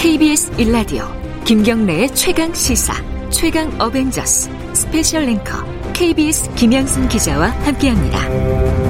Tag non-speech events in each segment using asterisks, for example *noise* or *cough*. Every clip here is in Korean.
KBS 1라디오 김경래의 최강 시사 최강 어벤져스 스페셜 랭커 KBS 김양순 기자와 함께합니다.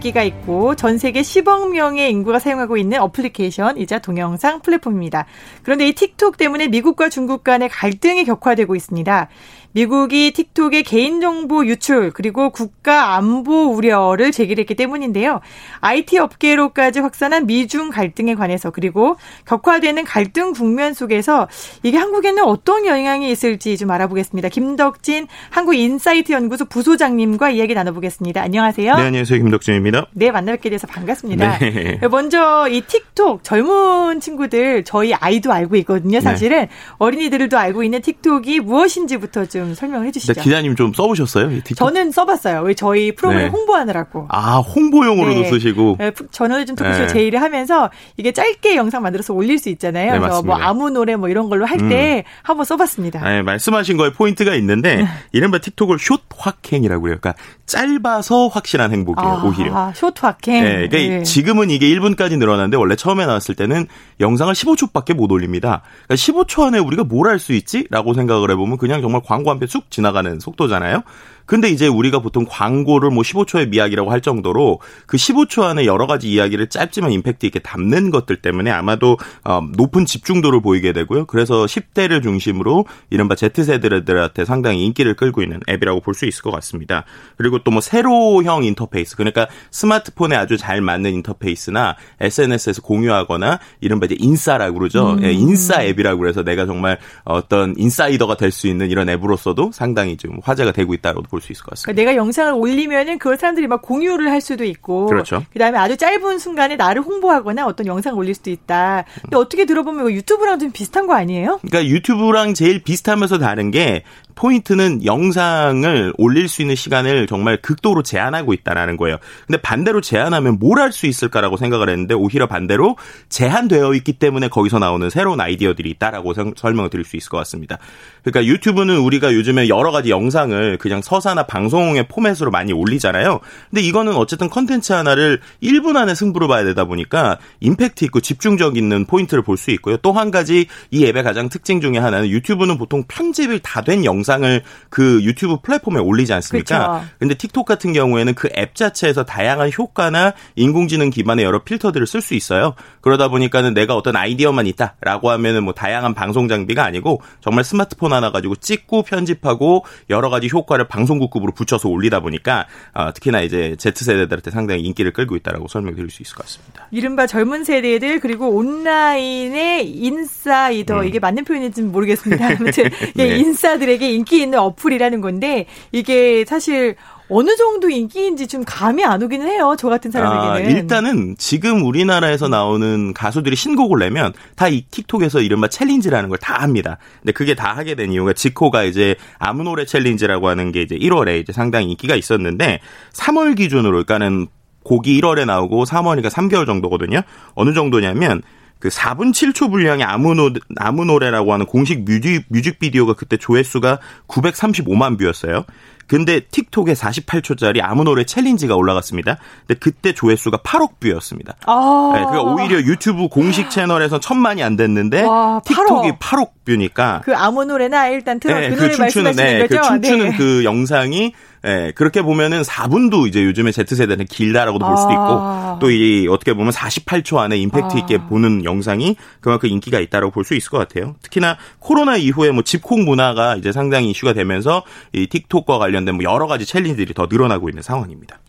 인기가 있고 전 세계 10억 명의 인구가 사용하고 있는 어플리케이션이자 동영상 플랫폼입니다. 그런데 이 틱톡 때문에 미국과 중국 간의 갈등이 격화되고 있습니다. 미국이 틱톡의 개인정보 유출 그리고 국가 안보 우려를 제기했기 때문인데요. IT 업계로까지 확산한 미중 갈등에 관해서 그리고 격화되는 갈등 국면 속에서 이게 한국에는 어떤 영향이 있을지 좀 알아보겠습니다. 김덕진 한국인사이트 연구소 부소장님과 이야기 나눠보겠습니다. 안녕하세요. 네, 안녕하세요. 김덕진입니다. 네, 만나뵙게 돼서 반갑습니다. 네. 먼저 이 틱톡 젊은 친구들 저희 아이도 알고 있거든요. 사실은 네. 어린이들도 알고 있는 틱톡이 무엇인지부터 좀좀 설명을 해주시죠. 네, 기자님 좀 써보셨어요? 틱톡? 저는 써봤어요. 왜 저희 프로그램 네. 홍보하느라고. 아 홍보용으로도 네. 쓰시고. 네, 저널리즘 토크쇼 네. 제의를 하면서 이게 짧게 영상 만들어서 올릴 수 있잖아요. 네, 그래서 뭐 아무 노래 뭐 이런 걸로 할때 음. 한번 써봤습니다. 네, 말씀하신 거에 포인트가 있는데 네. 이른바 틱톡을 숏 확행이라고 그래요. 그러니까 짧아서 확실한 행복이에요. 아, 오히려. 아, 숏 확행. 네, 그러니까 네. 지금은 이게 1분까지 늘어났는데 원래 처음에 나왔을 때는 영상을 15초밖에 못 올립니다. 그러니까 15초 안에 우리가 뭘 할 수 있지?라고 생각을 해보면 그냥 정말 광고 한 편 쑥 지나가는 속도잖아요. 근데 이제 우리가 보통 광고를 뭐 15초의 미학이라고 할 정도로 그 15초 안에 여러 가지 이야기를 짧지만 임팩트 있게 담는 것들 때문에 아마도 어, 높은 집중도를 보이게 되고요. 그래서 10대를 중심으로 이른바 Z세대들한테 상당히 인기를 끌고 있는 앱이라고 볼 수 있을 것 같습니다. 그리고 또 뭐 세로형 인터페이스 그러니까 스마트폰에 아주 잘 맞는 인터페이스나 SNS에서 공유하거나 이른바 이제 인싸라고 그러죠. 음. 예, 인싸 앱이라고 그래서 내가 정말 어떤 인사이더가 될 수 있는 이런 앱으로서도 상당히 좀 화제가 되고 있다고 볼볼 수 있을 것 같습니다. 그러니까 내가 영상을 올리면은 그걸 사람들이 막 공유를 할 수도 있고, 그렇죠. 그다음에 아주 짧은 순간에 나를 홍보하거나 어떤 영상을 올릴 수도 있다. 근데 어떻게 들어보면 유튜브랑 좀 비슷한 거 아니에요? 그러니까 유튜브랑 제일 비슷하면서 다른 게 포인트는 영상을 올릴 수 있는 시간을 정말 극도로 제한하고 있다라는 거예요. 근데 반대로 제한하면 뭘 할 수 있을까라고 생각을 했는데 오히려 반대로 제한되어 있기 때문에 거기서 나오는 새로운 아이디어들이 있다라고 설명을 드릴 수 있을 것 같습니다. 그러니까 유튜브는 우리가 요즘에 여러 가지 영상을 그냥 서사나 방송의 포맷으로 많이 올리잖아요. 근데 이거는 어쨌든 컨텐츠 하나를 1분 안에 승부를 봐야 되다 보니까 임팩트 있고 집중력 있는 포인트를 볼 수 있고요. 또 한 가지 이 앱의 가장 특징 중에 하나는 유튜브는 보통 편집을 다 된 영상 영상을 그 유튜브 플랫폼에 올리지 않습니까? 그렇죠. 근데 틱톡 같은 경우에는 그 앱 자체에서 다양한 효과나 인공지능 기반의 여러 필터들을 쓸 수 있어요. 그러다 보니까는 내가 어떤 아이디어만 있다라고 하면은 뭐 다양한 방송 장비가 아니고 정말 스마트폰 하나 가지고 찍고 편집하고 여러 가지 효과를 방송국급으로 붙여서 올리다 보니까 어, 특히나 이제 Z 세대들한테 상당히 인기를 끌고 있다라고 설명드릴 수 있을 것 같습니다. 이른바 젊은 세대들 그리고 온라인의 인사이더 음. 이게 맞는 표현인지는 모르겠습니다. *laughs* 아무튼 네. 인싸들에게 인기 있는 어플이라는 건데 이게 사실 어느 정도 인기인지 좀 감이 안 오기는 해요. 저 같은 사람에게는. 아, 일단은 지금 우리나라에서 나오는 가수들이 신곡을 내면 다 이 틱톡에서 이른바 챌린지라는 걸 다 합니다. 근데 그게 다 하게 된 이유가 지코가 이제 아무 노래 챌린지라고 하는 게 이제 1월에 이제 상당히 인기가 있었는데 3월 기준으로 그러니까는 곡이 1월에 나오고 3월이니까 3개월 정도거든요. 어느 정도냐면 그 4분 7초 분량의 아무, 노, 아무 노래라고 하는 공식 뮤직, 뮤직비디오가 그때 조회수가 935만 뷰였어요. 근데 틱톡에 48초짜리 아무 노래 챌린지가 올라갔습니다. 근데 그때 조회수가 8억 뷰였습니다. 아~ 네, 그러니까 오히려 유튜브 공식 채널에서 천만이 안 됐는데 와, 틱톡이 8억. 8억 뷰니까 그 아무 노래나 일단 틀어 네, 그, 그 춤추는 네, 거죠? 그 춤추는 네. 그 영상이 예, 그렇게 보면은 4분도 이제 요즘에 Z세대는 길다라고도 볼 수도 있고 아. 또이 어떻게 보면 48초 안에 임팩트 있게 아. 보는 영상이 그만큼 인기가 있다라고 볼 수 있을 것 같아요. 특히나 코로나 이후에 뭐 집콕 문화가 이제 상당히 이슈가 되면서 이 틱톡과 관련 된 뭐 여러 가지 챌린지들이 더 늘어나고 있는 상황입니다.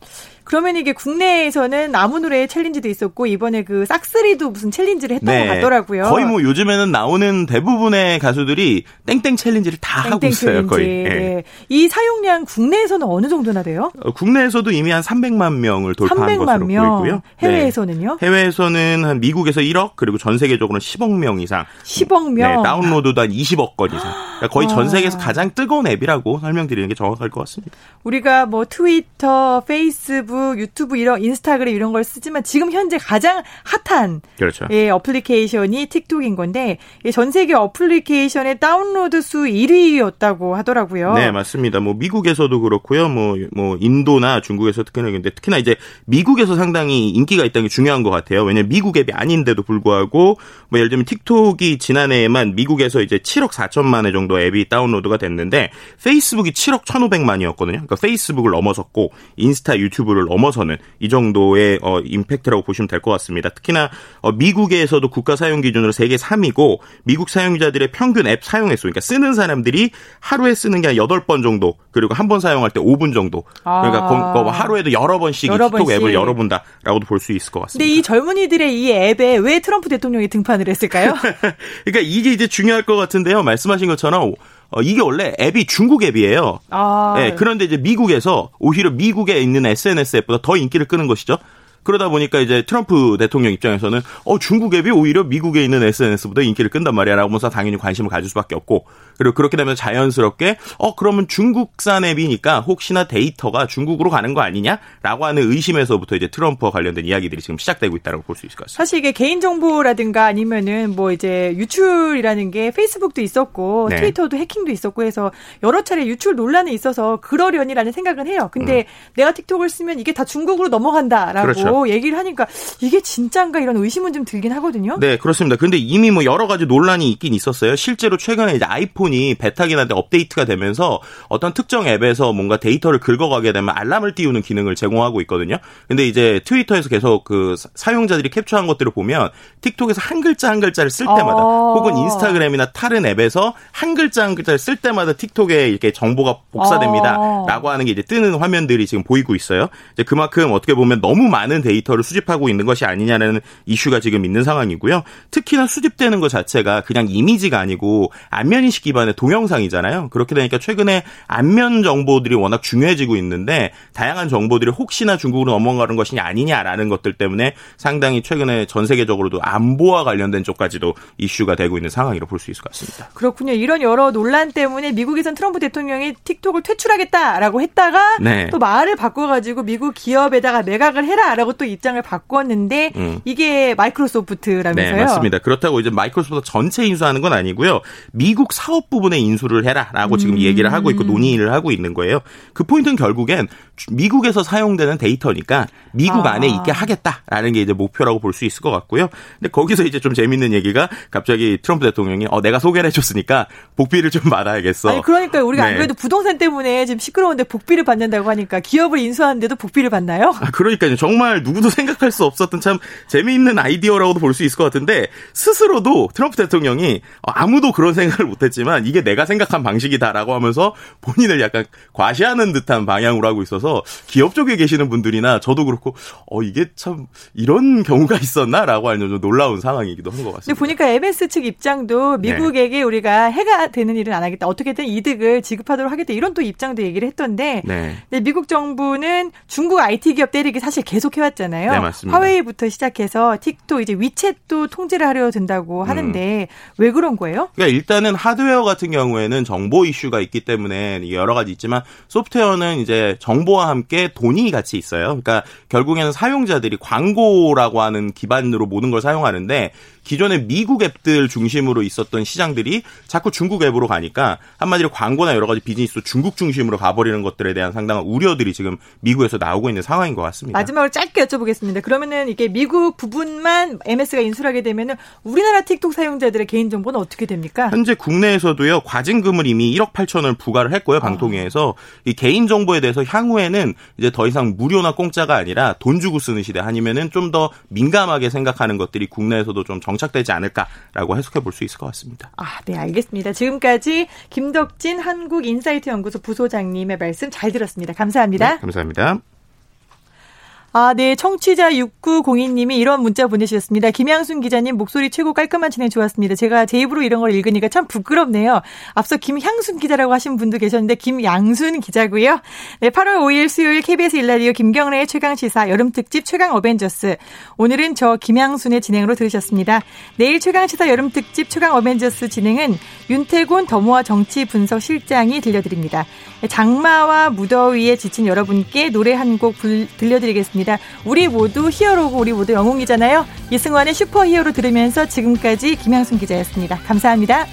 그러면 이게 국내에서는 아무 노래 챌린지도 있었고 이번에 그 싹스리도 무슨 챌린지를 했던 네. 것 같더라고요. 거의 뭐 요즘에는 나오는 대부분의 가수들이 땡땡 챌린지를 다 땡땡 하고 있어요. 챌린지. 거의. 네. 네. 이 사용량 국내에서는 어느 정도나 돼요? 어, 국내에서도 이미 한 300만 명을 돌파한 300만 것으로 명. 보이고요. 해외에서는요? 네. 해외에서는 한 미국에서 1억 그리고 전 세계적으로는 10억 명 이상. 10억 명. 네, 다운로드도 한 20억 건 이상. 그러니까 거의 전 세계에서 가장 뜨거운 앱이라고 설명드리는 게 정확할 것 같습니다. 우리가 뭐 트위터, 페이스북 페이스북, 유튜브 이런 인스타그램 이런 걸 쓰지만 지금 현재 가장 핫한 그렇죠. 예, 어플리케이션이 틱톡인 건데 예, 전 세계 어플리케이션의 다운로드 수 1위였다고 하더라고요. 네, 맞습니다. 뭐 미국에서도 그렇고요. 뭐 뭐 인도나 중국에서 특히나 근데 특히나 이제 미국에서 상당히 인기가 있다는 게 중요한 것 같아요. 왜냐면 미국 앱이 아닌데도 불구하고 뭐 예를 들면 틱톡이 지난해에만 미국에서 이제 7억 4천만 회 정도 앱이 다운로드가 됐는데 페이스북이 7억 1,500만이었거든요. 그러니까 페이스북을 넘어섰고 인스타, 유튜브를 넘어서는 이 정도의 어 임팩트라고 보시면 될 것 같습니다. 특히나 어 미국에서도 국가 사용 기준으로 세계 3위고 미국 사용자들의 평균 앱 사용 횟수 그러니까 쓰는 사람들이 하루에 쓰는 게 한 8번 정도 그리고 한 번 사용할 때 5분 정도 그러니까 아. 하루에도 여러 번씩 여러 틱톡 번씩. 앱을 열어본다라고도 볼 수 있을 것 같습니다. 근데 이 젊은이들의 이 앱에 왜 트럼프 대통령이 등판을 했을까요? *laughs* 그러니까 이게 이제 중요할 것 같은데요. 말씀하신 것처럼 어, 이게 원래 앱이 중국 앱이에요. 아. 예, 그런데 이제 미국에서 오히려 미국에 있는 SNS 앱보다 더 인기를 끄는 것이죠. 그러다 보니까 이제 트럼프 대통령 입장에서는 어 중국 앱이 오히려 미국에 있는 SNS보다 인기를 끈단 말이야라고 하면서 당연히 관심을 가질 수밖에 없고 그리고 그렇게 되면 자연스럽게 어 그러면 중국산 앱이니까 혹시나 데이터가 중국으로 가는 거 아니냐라고 하는 의심에서부터 이제 트럼프와 관련된 이야기들이 지금 시작되고 있다고 볼 수 있을 것 같습니다. 사실 이게 개인 정보라든가 아니면은 뭐 이제 유출이라는 게 페이스북도 있었고 네. 트위터도 해킹도 있었고 해서 여러 차례 유출 논란이 있어서 그러려니라는 생각은 해요. 근데 음. 내가 틱톡을 쓰면 이게 다 중국으로 넘어간다라고 그렇죠. 얘기를 하니까 이게 진짠가 이런 의심은 좀 들긴 하거든요. 네, 그렇습니다. 근데 이미 뭐 여러 가지 논란이 있긴 있었어요. 실제로 최근에 이제 아이폰이 베타 기능한테 업데이트가 되면서 어떤 특정 앱에서 뭔가 데이터를 긁어가게 되면 알람을 띄우는 기능을 제공하고 있거든요. 근데 이제 트위터에서 계속 그 사- 사용자들이 캡처한 것들을 보면 틱톡에서 한 글자 한 글자를 쓸 때마다 어. 혹은 인스타그램이나 다른 앱에서 한 글자 한 글자를 쓸 때마다 틱톡에 이렇게 정보가 복사됩니다. 어. 라고 하는 게 이제 뜨는 화면들이 지금 보이고 있어요. 이제 그만큼 어떻게 보면 너무 많은 데이터를 수집하고 있는 것이 아니냐는 이슈가 지금 있는 상황이고요. 특히나 수집되는 것 자체가 그냥 이미지가 아니고 안면 인식 기반의 동영상이잖아요. 그렇게 되니까 최근에 안면 정보들이 워낙 중요해지고 있는데 다양한 정보들이 혹시나 중국으로 넘어가는 것이 아니냐라는 것들 때문에 상당히 최근에 전 세계적으로도 안보와 관련된 쪽까지도 이슈가 되고 있는 상황이라고 볼 수 있을 것 같습니다. 그렇군요. 이런 여러 논란 때문에 미국에선 트럼프 대통령이 틱톡을 퇴출하겠다라고 했다가 네. 또 말을 바꿔가지고 미국 기업에다가 매각을 해라라고 또 입장을 바꿨는데 음. 이게 마이크로소프트라면서요. 네, 맞습니다. 그렇다고 이제 마이크로소프트 전체 인수하는 건 아니고요. 미국 사업 부분에 인수를 해라라고 지금 얘기를 하고 있고 논의를 하고 있는 거예요. 그 포인트는 결국엔 주- 미국에서 사용되는 데이터니까 미국 아. 안에 있게 하겠다라는 게 이제 목표라고 볼 수 있을 것 같고요. 근데 거기서 이제 좀 재밌는 얘기가 갑자기 트럼프 대통령이 어 내가 소개를 해줬으니까 복비를 좀 받아야겠어. 아니 그러니까 우리가 안 네. 그래도 부동산 때문에 지금 시끄러운데 복비를 받는다고 하니까 기업을 인수하는데도 복비를 받나요? 아, 그러니까요. 정말 누구도 *laughs* 생각할 수 없었던 참 재미있는 아이디어라고도 볼 수 있을 것 같은데 스스로도 트럼프 대통령이 어, 아무도 그런 생각을 못했지만 이게 내가 생각한 방식이다라고 하면서 본인을 약간 과시하는 듯한 방향으로 하고 있어서 기업 쪽에 계시는 분들이나 저도 그렇고 어 이게 참 이런 경우가 있었나라고 하는 좀 놀라운 상황이기도 한 것 같습니다. 보니까 MS 측 입장도 네. 미국에게 우리가 해가 되는 일은 안 하겠다. 어떻게든 이득을 지급하도록 하겠다. 이런 또 입장도 얘기를 했던데 네. 미국 정부는 중국 IT 기업 때리기 사실 계속 해 왔잖아요. 네, 맞습니다. 화웨이부터 시작해서 틱톡 이제 위챗도 통제를 하려 든다고 하는데 음. 왜 그런 거예요? 그러니까 일단은 하드웨어 같은 경우에는 정보 이슈가 있기 때문에 여러 가지 있지만 소프트웨어는 이제 정보와 함께 돈이 같이 있어요. 그러니까 결국에는 사용자들이 광고라고 하는 기반으로 모든 걸 사용하는데 기존에 미국 앱들 중심으로 있었던 시장들이 자꾸 중국 앱으로 가니까 한마디로 광고나 여러 가지 비즈니스도 중국 중심으로 가버리는 것들에 대한 상당한 우려들이 지금 미국에서 나오고 있는 상황인 것 같습니다. 마지막으로 짧게 여쭤보겠습니다. 그러면은 이게 미국 부분만 MS가 인수하게 되면은 우리나라 틱톡 사용자들의 개인 정보는 어떻게 됩니까? 현재 국내에서도요 과징금을 이미 1억 8천을 부과를 했고요 방통위에서 이 개인 정보에 대해서 향후에는 이제 더 이상 무료나 공짜가 아니라 돈 주고 쓰는 시대 아니면은 좀 더 민감하게 생각하는 것들이 국내에서도 좀 정착되지 않을까라고 해석해 볼 수 있을 것 같습니다. 아, 네, 알겠습니다. 지금까지 김덕진 한국인사이트 연구소 부소장님의 말씀 잘 들었습니다. 감사합니다. 네, 감사합니다. 아, 네. 청취자 6902님이 이런 문자 보내주셨습니다. 김양순 기자님 목소리 최고 깔끔한 진행 좋았습니다. 제가 제 입으로 이런 걸 읽으니까 참 부끄럽네요. 앞서 김향순 기자라고 하신 분도 계셨는데 김양순 기자고요. 네, 8월 5일 수요일 KBS 일라디오 김경래의 최강 시사 여름 특집 최강 어벤져스. 오늘은 저 김양순의 진행으로 들으셨습니다. 내일 최강 시사 여름 특집 최강 어벤져스 진행은 윤태곤 더모아 정치 분석 실장이 들려드립니다. 장마와 무더위에 지친 여러분께 노래 한 곡 들려드리겠습니다. 우리 모두 히어로고 우리 모두 영웅이잖아요. 이승환의 슈퍼 히어로 들으면서 지금까지 김양순 기자였습니다. 감사합니다.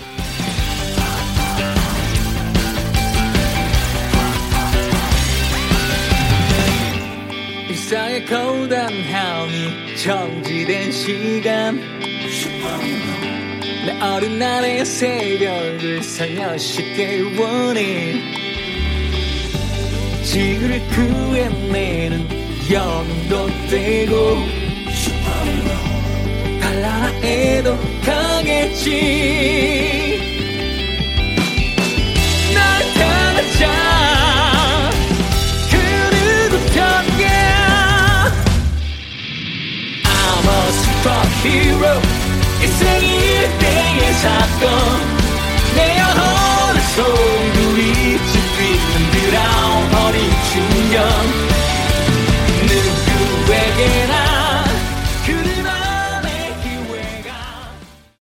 일상의 고단함이 정지된 시간 내 어린 날의 새벽을 살며시 깨우니 지구를 구해내는 영도 되고 슈퍼로 달라 해도 가겠지. 날 따라자. 그 누구던가 I'm a superhero. 일생이 일대의 사건. 내 영혼을 소유리 찢는 드라운 어린 충격